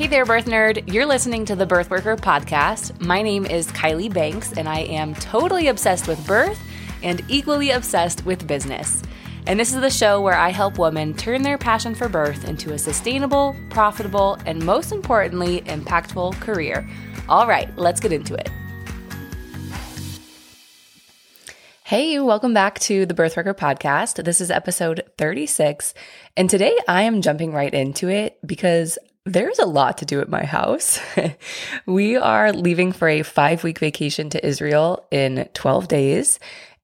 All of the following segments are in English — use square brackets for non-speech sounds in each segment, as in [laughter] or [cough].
Hey there, birth nerd. You're listening to the Birth Worker podcast. My name is Kylie Banks, and I am totally obsessed with birth and equally obsessed with business. And this is the show where I help women turn their passion for birth into a sustainable, profitable, and most importantly, impactful career. All right, let's get into it. Hey, welcome back to the Birth Worker podcast. This is episode 36. And today I am jumping right into it because there's a lot to do at my house. [laughs] we are leaving for a five week vacation to Israel in 12 days,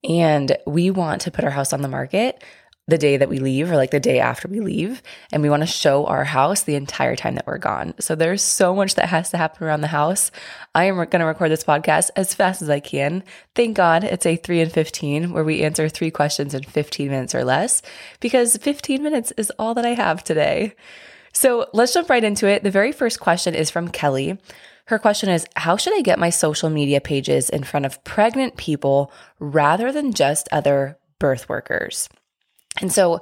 and we want to put our house on the market the day that we leave or like the day after we leave. And we want to show our house the entire time that we're gone. So there's so much that has to happen around the house. I am going to record this podcast as fast as I can. Thank God it's a 3 and 15 where we answer three questions in 15 minutes or less because 15 minutes is all that I have today. So let's jump right into it. The very first question is from Kelly. Her question is How should I get my social media pages in front of pregnant people rather than just other birth workers? And so,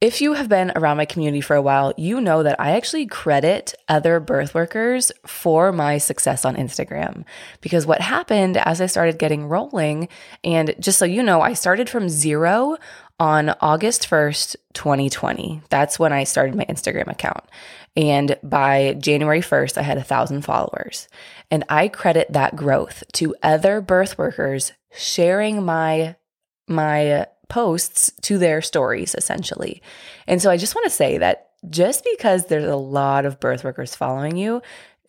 if you have been around my community for a while, you know that I actually credit other birth workers for my success on Instagram. Because what happened as I started getting rolling, and just so you know, I started from zero on August 1st, 2020. That's when I started my Instagram account. And by January 1st, I had a thousand followers. And I credit that growth to other birth workers sharing my, my posts to their stories essentially. And so I just want to say that just because there's a lot of birth workers following you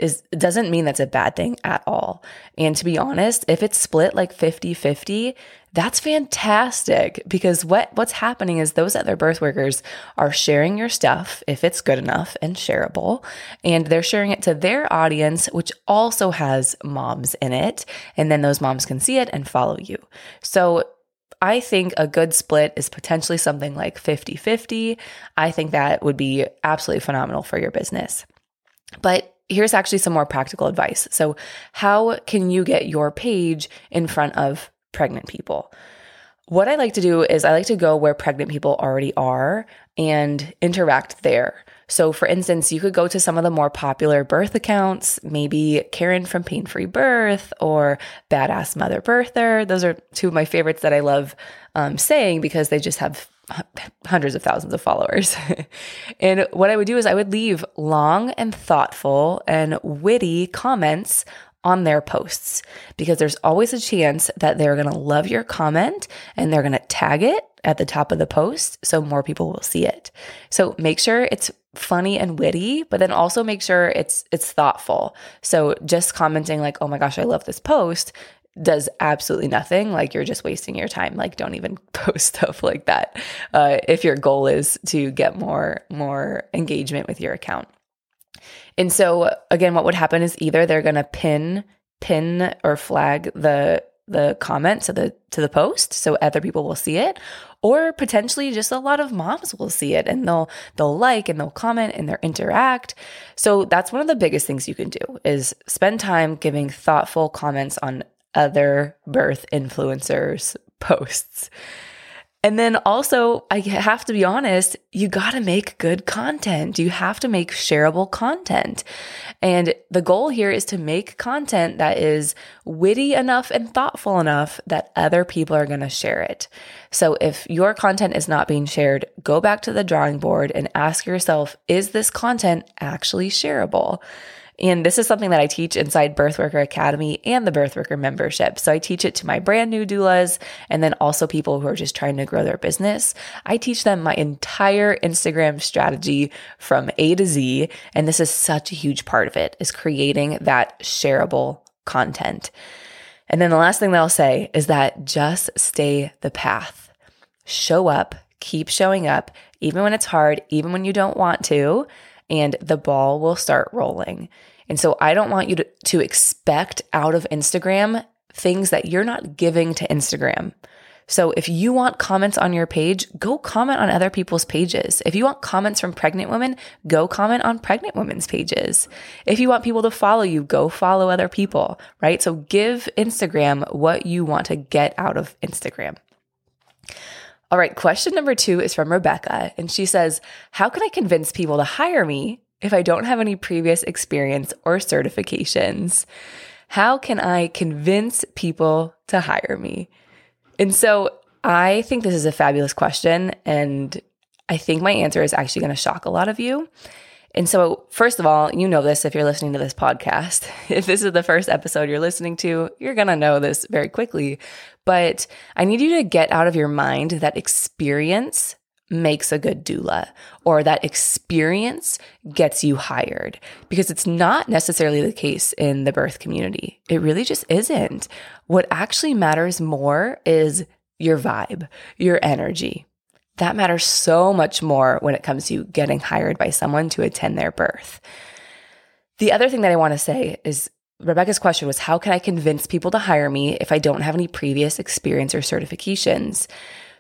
is doesn't mean that's a bad thing at all. And to be honest, if it's split like 50-50, that's fantastic because what what's happening is those other birth workers are sharing your stuff if it's good enough and shareable and they're sharing it to their audience which also has moms in it and then those moms can see it and follow you. So I think a good split is potentially something like 50 50. I think that would be absolutely phenomenal for your business. But here's actually some more practical advice. So, how can you get your page in front of pregnant people? What I like to do is I like to go where pregnant people already are and interact there. So, for instance, you could go to some of the more popular birth accounts, maybe Karen from Pain Free Birth or Badass Mother Birther. Those are two of my favorites that I love um, saying because they just have hundreds of thousands of followers. [laughs] and what I would do is I would leave long and thoughtful and witty comments on their posts because there's always a chance that they're going to love your comment and they're going to tag it at the top of the post so more people will see it. So make sure it's funny and witty, but then also make sure it's it's thoughtful. So just commenting like, "Oh my gosh, I love this post." does absolutely nothing like you're just wasting your time like don't even [laughs] post stuff like that uh, if your goal is to get more more engagement with your account and so again what would happen is either they're going to pin pin or flag the the comment to the to the post so other people will see it. Or potentially just a lot of moms will see it and they'll they'll like and they'll comment and they'll interact. So that's one of the biggest things you can do is spend time giving thoughtful comments on other birth influencers [laughs] posts and then also, I have to be honest, you got to make good content. You have to make shareable content. And the goal here is to make content that is witty enough and thoughtful enough that other people are going to share it. So if your content is not being shared, go back to the drawing board and ask yourself, is this content actually shareable? And this is something that I teach inside Birthworker Academy and the Birthworker membership. So I teach it to my brand new doulas and then also people who are just trying to grow their business. I teach them my entire Instagram strategy from A to Z. And this is such a huge part of it is creating that shareable content. And then the last thing that I'll say is that just stay the path. Show up, keep showing up, even when it's hard, even when you don't want to and the ball will start rolling. And so I don't want you to, to expect out of Instagram things that you're not giving to Instagram. So if you want comments on your page, go comment on other people's pages. If you want comments from pregnant women, go comment on pregnant women's pages. If you want people to follow you, go follow other people, right? So give Instagram what you want to get out of Instagram. All right, question number two is from Rebecca. And she says, How can I convince people to hire me if I don't have any previous experience or certifications? How can I convince people to hire me? And so I think this is a fabulous question. And I think my answer is actually going to shock a lot of you. And so, first of all, you know this if you're listening to this podcast. [laughs] If this is the first episode you're listening to, you're going to know this very quickly. But I need you to get out of your mind that experience makes a good doula or that experience gets you hired because it's not necessarily the case in the birth community. It really just isn't. What actually matters more is your vibe, your energy. That matters so much more when it comes to getting hired by someone to attend their birth. The other thing that I want to say is Rebecca's question was how can I convince people to hire me if I don't have any previous experience or certifications?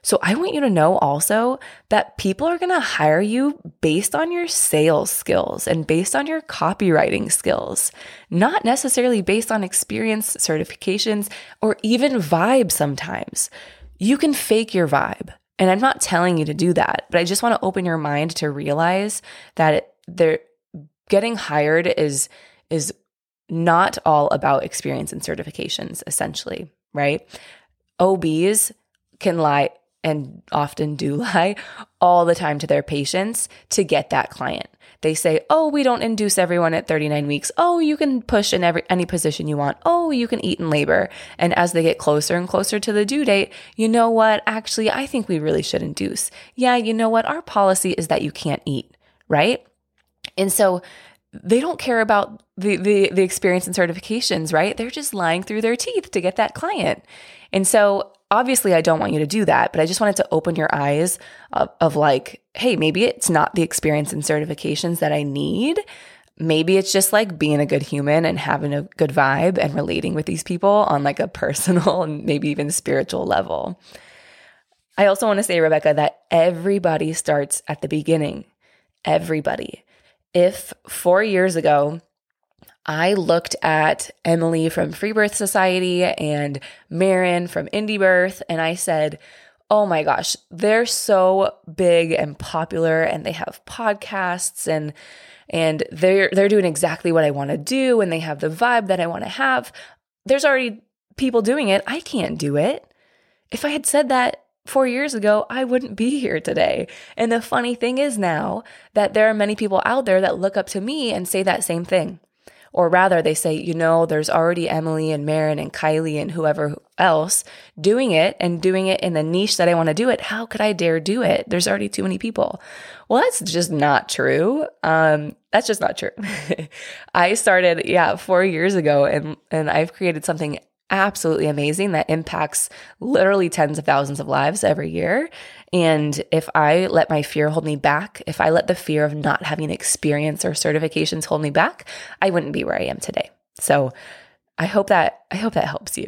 So I want you to know also that people are going to hire you based on your sales skills and based on your copywriting skills, not necessarily based on experience, certifications, or even vibe sometimes. You can fake your vibe. And I'm not telling you to do that, but I just want to open your mind to realize that they're getting hired is is not all about experience and certifications essentially, right? OBs can lie and often do [laughs] lie all the time to their patients to get that client. They say, "Oh, we don't induce everyone at 39 weeks. Oh, you can push in every any position you want. Oh, you can eat in labor." And as they get closer and closer to the due date, you know what? Actually, I think we really should induce. Yeah, you know what? Our policy is that you can't eat, right? And so they don't care about the, the the experience and certifications, right? They're just lying through their teeth to get that client. And so obviously I don't want you to do that, but I just wanted to open your eyes of, of like, hey, maybe it's not the experience and certifications that I need. Maybe it's just like being a good human and having a good vibe and relating with these people on like a [laughs] personal and maybe even spiritual level. I also want to say, Rebecca, that everybody starts at the beginning. Everybody. If four years ago, I looked at Emily from Free Birth Society and Maryn from Indie Birth, and I said, Oh my gosh, they're so big and popular and they have podcasts and and they're they're doing exactly what I want to do and they have the vibe that I want to have. There's already people doing it. I can't do it. If I had said that 4 years ago, I wouldn't be here today. And the funny thing is now that there are many people out there that look up to me and say that same thing. Or rather, they say, you know, there's already Emily and Maryn and Kylie and whoever else doing it and doing it in the niche that I want to do it. How could I dare do it? There's already too many people. Well, that's just not true. Um, that's just not true. [laughs] I started, yeah, four years ago and, and I've created something absolutely amazing that impacts literally tens of thousands of lives every year. And if I let my fear hold me back, if I let the fear of not having experience or certifications hold me back, I wouldn't be where I am today. So I hope that I hope that helps you.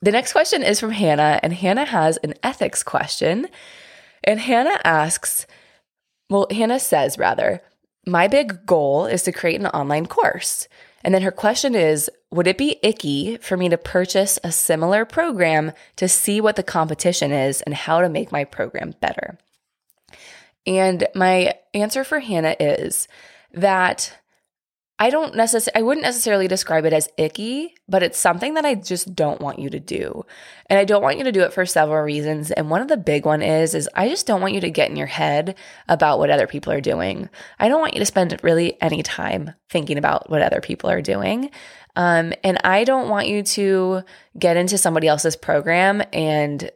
The next question is from Hannah, and Hannah has an ethics question. And Hannah asks, well, Hannah says rather, my big goal is to create an online course. And then her question is Would it be icky for me to purchase a similar program to see what the competition is and how to make my program better? And my answer for Hannah is that I don't necessarily, I wouldn't necessarily describe it as icky, but it's something that I just don't want you to do. And I don't want you to do it for several reasons. And one of the big one is, is I just don't want you to get in your head about what other people are doing. I don't want you to spend really any time thinking about what other people are doing. Um, and I don't want you to get into somebody else's program and,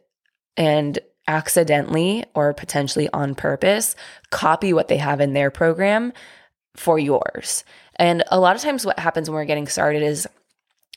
and accidentally or potentially on purpose copy what they have in their program for yours. And a lot of times, what happens when we're getting started is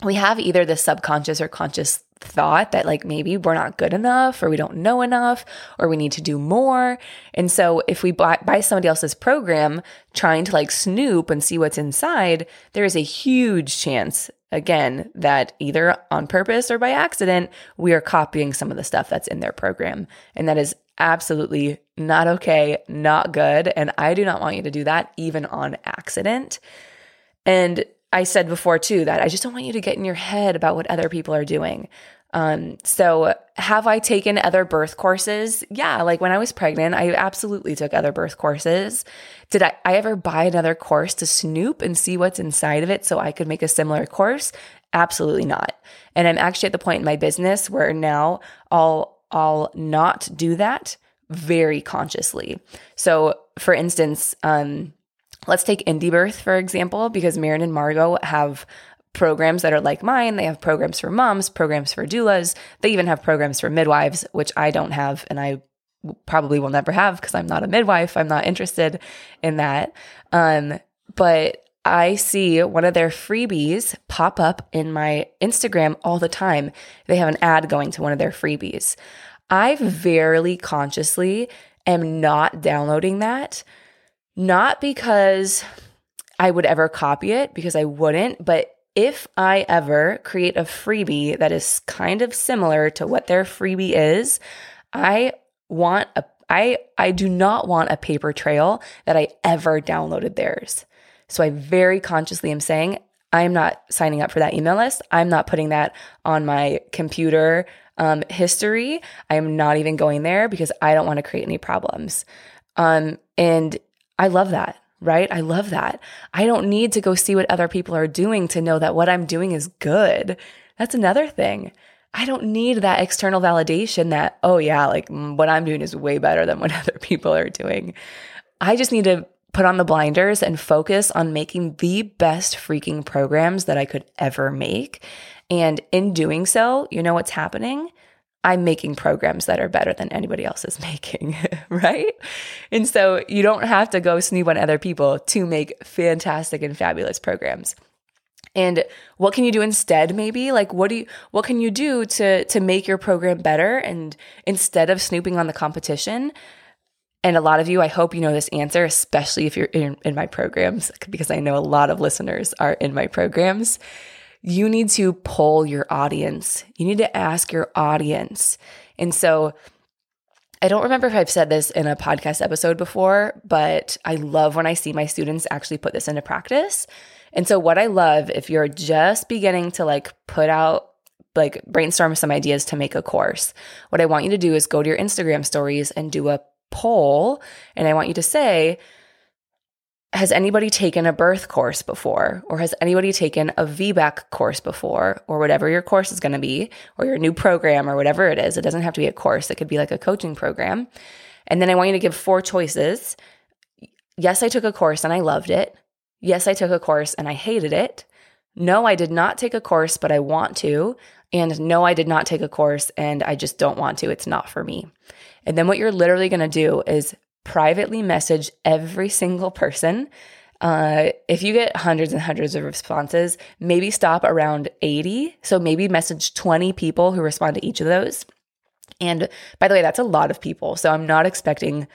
we have either the subconscious or conscious thought that like maybe we're not good enough or we don't know enough or we need to do more. And so if we buy, buy somebody else's program trying to like snoop and see what's inside, there is a huge chance again that either on purpose or by accident we are copying some of the stuff that's in their program. And that is absolutely not okay, not good. And I do not want you to do that even on accident. And I said before too that I just don't want you to get in your head about what other people are doing. Um, so have I taken other birth courses? Yeah, like when I was pregnant, I absolutely took other birth courses. Did I, I ever buy another course to snoop and see what's inside of it so I could make a similar course? Absolutely not. And I'm actually at the point in my business where now I'll I'll not do that very consciously. So, for instance, um, let's take Indie Birth for example, because Maryn and Margo have programs that are like mine. They have programs for moms, programs for doulas. They even have programs for midwives, which I don't have, and I probably will never have because I'm not a midwife. I'm not interested in that. Um, but I see one of their freebies pop up in my Instagram all the time. They have an ad going to one of their freebies. I very consciously am not downloading that, not because I would ever copy it, because I wouldn't, but if I ever create a freebie that is kind of similar to what their freebie is, I want a I I do not want a paper trail that I ever downloaded theirs. So I very consciously am saying, I'm not signing up for that email list. I'm not putting that on my computer um, history. I'm not even going there because I don't want to create any problems. Um, and I love that, right? I love that. I don't need to go see what other people are doing to know that what I'm doing is good. That's another thing. I don't need that external validation that, oh, yeah, like mm, what I'm doing is way better than what [laughs] other people are doing. I just need to put on the blinders and focus on making the best freaking programs that I could ever make. And in doing so, you know what's happening? I'm making programs that are better than anybody else is [laughs] making, right? And so you don't have to go snoop on other people to make fantastic and fabulous programs. And what can you do instead maybe? Like what do you what can you do to to make your program better and instead of snooping on the competition, and a lot of you, I hope you know this answer, especially if you're in, in my programs, because I know a lot of listeners are in my programs. You need to poll your audience. You need to ask your audience. And so I don't remember if I've said this in a podcast episode before, but I love when I see my students actually put this into practice. And so, what I love if you're just beginning to like put out, like brainstorm some ideas to make a course, what I want you to do is go to your Instagram stories and do a poll and I want you to say, has anybody taken a birth course before? Or has anybody taken a VBAC course before? Or whatever your course is going to be, or your new program, or whatever it is. It doesn't have to be a course, it could be like a coaching program. And then I want you to give four choices. Yes, I took a course and I loved it. Yes, I took a course and I hated it. No, I did not take a course, but I want to. And no, I did not take a course and I just don't want to. It's not for me. And then what you're literally going to do is privately message every single person. Uh, if you get hundreds and hundreds of responses, maybe stop around 80. So maybe message 20 people who respond to each of those. And by the way, that's a lot of people. So I'm not expecting,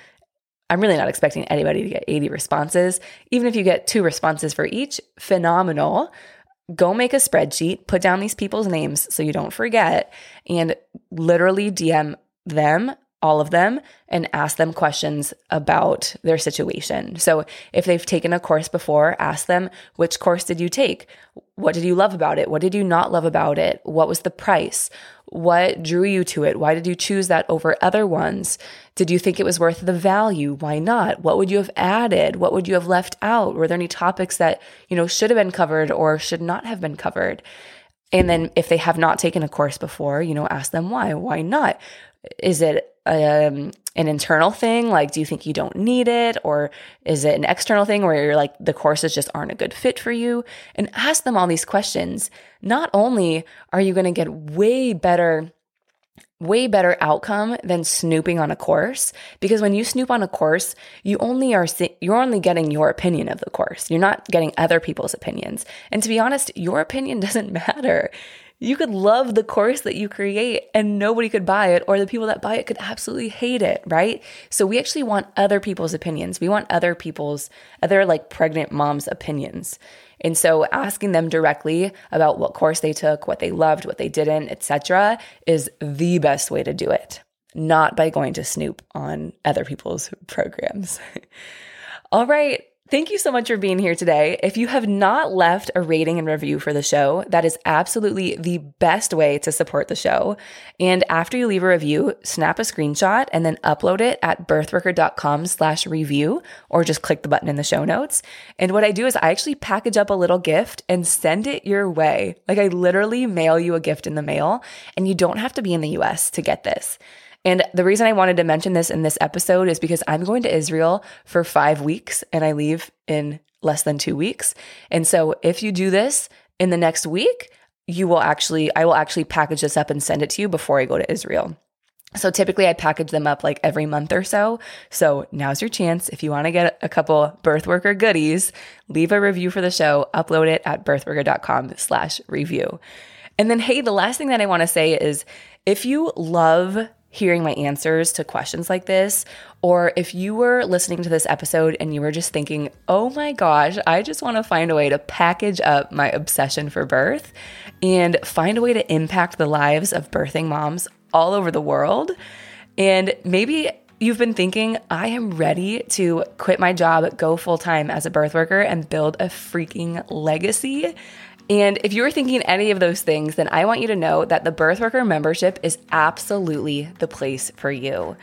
I'm really not expecting anybody to get 80 responses. Even if you get two responses for each, phenomenal. Go make a spreadsheet, put down these people's names so you don't forget, and literally DM them all of them and ask them questions about their situation. So, if they've taken a course before, ask them, which course did you take? What did you love about it? What did you not love about it? What was the price? What drew you to it? Why did you choose that over other ones? Did you think it was worth the value? Why not? What would you have added? What would you have left out? Were there any topics that, you know, should have been covered or should not have been covered? And then if they have not taken a course before, you know, ask them why. Why not? Is it um, an internal thing? Like, do you think you don't need it? Or is it an external thing where you're like, the courses just aren't a good fit for you? And ask them all these questions. Not only are you going to get way better way better outcome than snooping on a course because when you snoop on a course you only are you're only getting your opinion of the course you're not getting other people's opinions and to be honest your opinion [laughs] doesn't matter you could love the course that you create and nobody could buy it, or the people that buy it could absolutely hate it, right? So we actually want other people's opinions. We want other people's, other like pregnant moms' opinions. And so asking them directly about what course they took, what they loved, what they didn't, etc., is the best way to do it, not by going to snoop on other people's [laughs] programs. All right. Thank you so much for being here today. If you have not left a rating and review for the show, that is absolutely the best way to support the show. And after you leave a review, snap a screenshot and then upload it at birthworker.com slash review, or just click the button in the show notes. And what I do is I actually package up a little gift and send it your way. Like I literally mail you a gift in the mail, and you don't have to be in the US to get this. And the reason I wanted to mention this in this episode is because I'm going to Israel for five weeks and I leave in less than two weeks. And so if you do this in the next week, you will actually, I will actually package this up and send it to you before I go to Israel. So typically I package them up like every month or so. So now's your chance. If you want to get a couple birthworker goodies, leave a review for the show, upload it at birthworker.com slash review. And then, hey, the last thing that I want to say is if you love hearing my answers to questions like this, or if you were listening to this episode and you were just thinking, oh my gosh, I just want to find a way to package up my obsession for birth and find a way to impact the lives of birthing moms all over the world. And maybe you've been thinking, I am ready to quit my job, go full time as a birth worker, and build a freaking legacy. And if you are thinking any of those things, then I want you to know that the Birthworker membership is absolutely the place for you.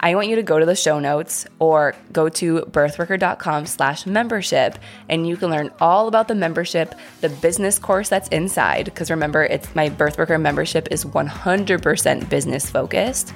I want you to go to the show notes or go to birthworker.com slash membership and you can learn all about the membership, the business course that's inside. Because remember, it's my Birthworker membership is 100% business focused.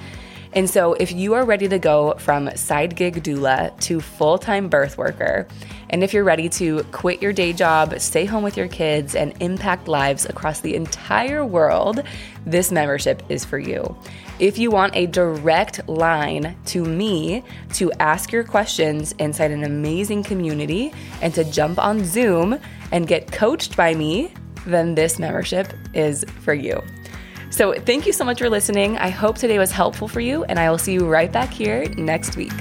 And so, if you are ready to go from side gig doula to full time birth worker, and if you're ready to quit your day job, stay home with your kids, and impact lives across the entire world, this membership is for you. If you want a direct line to me to ask your questions inside an amazing community and to jump on Zoom and get coached by me, then this membership is for you. So, thank you so much for listening. I hope today was helpful for you, and I will see you right back here next week.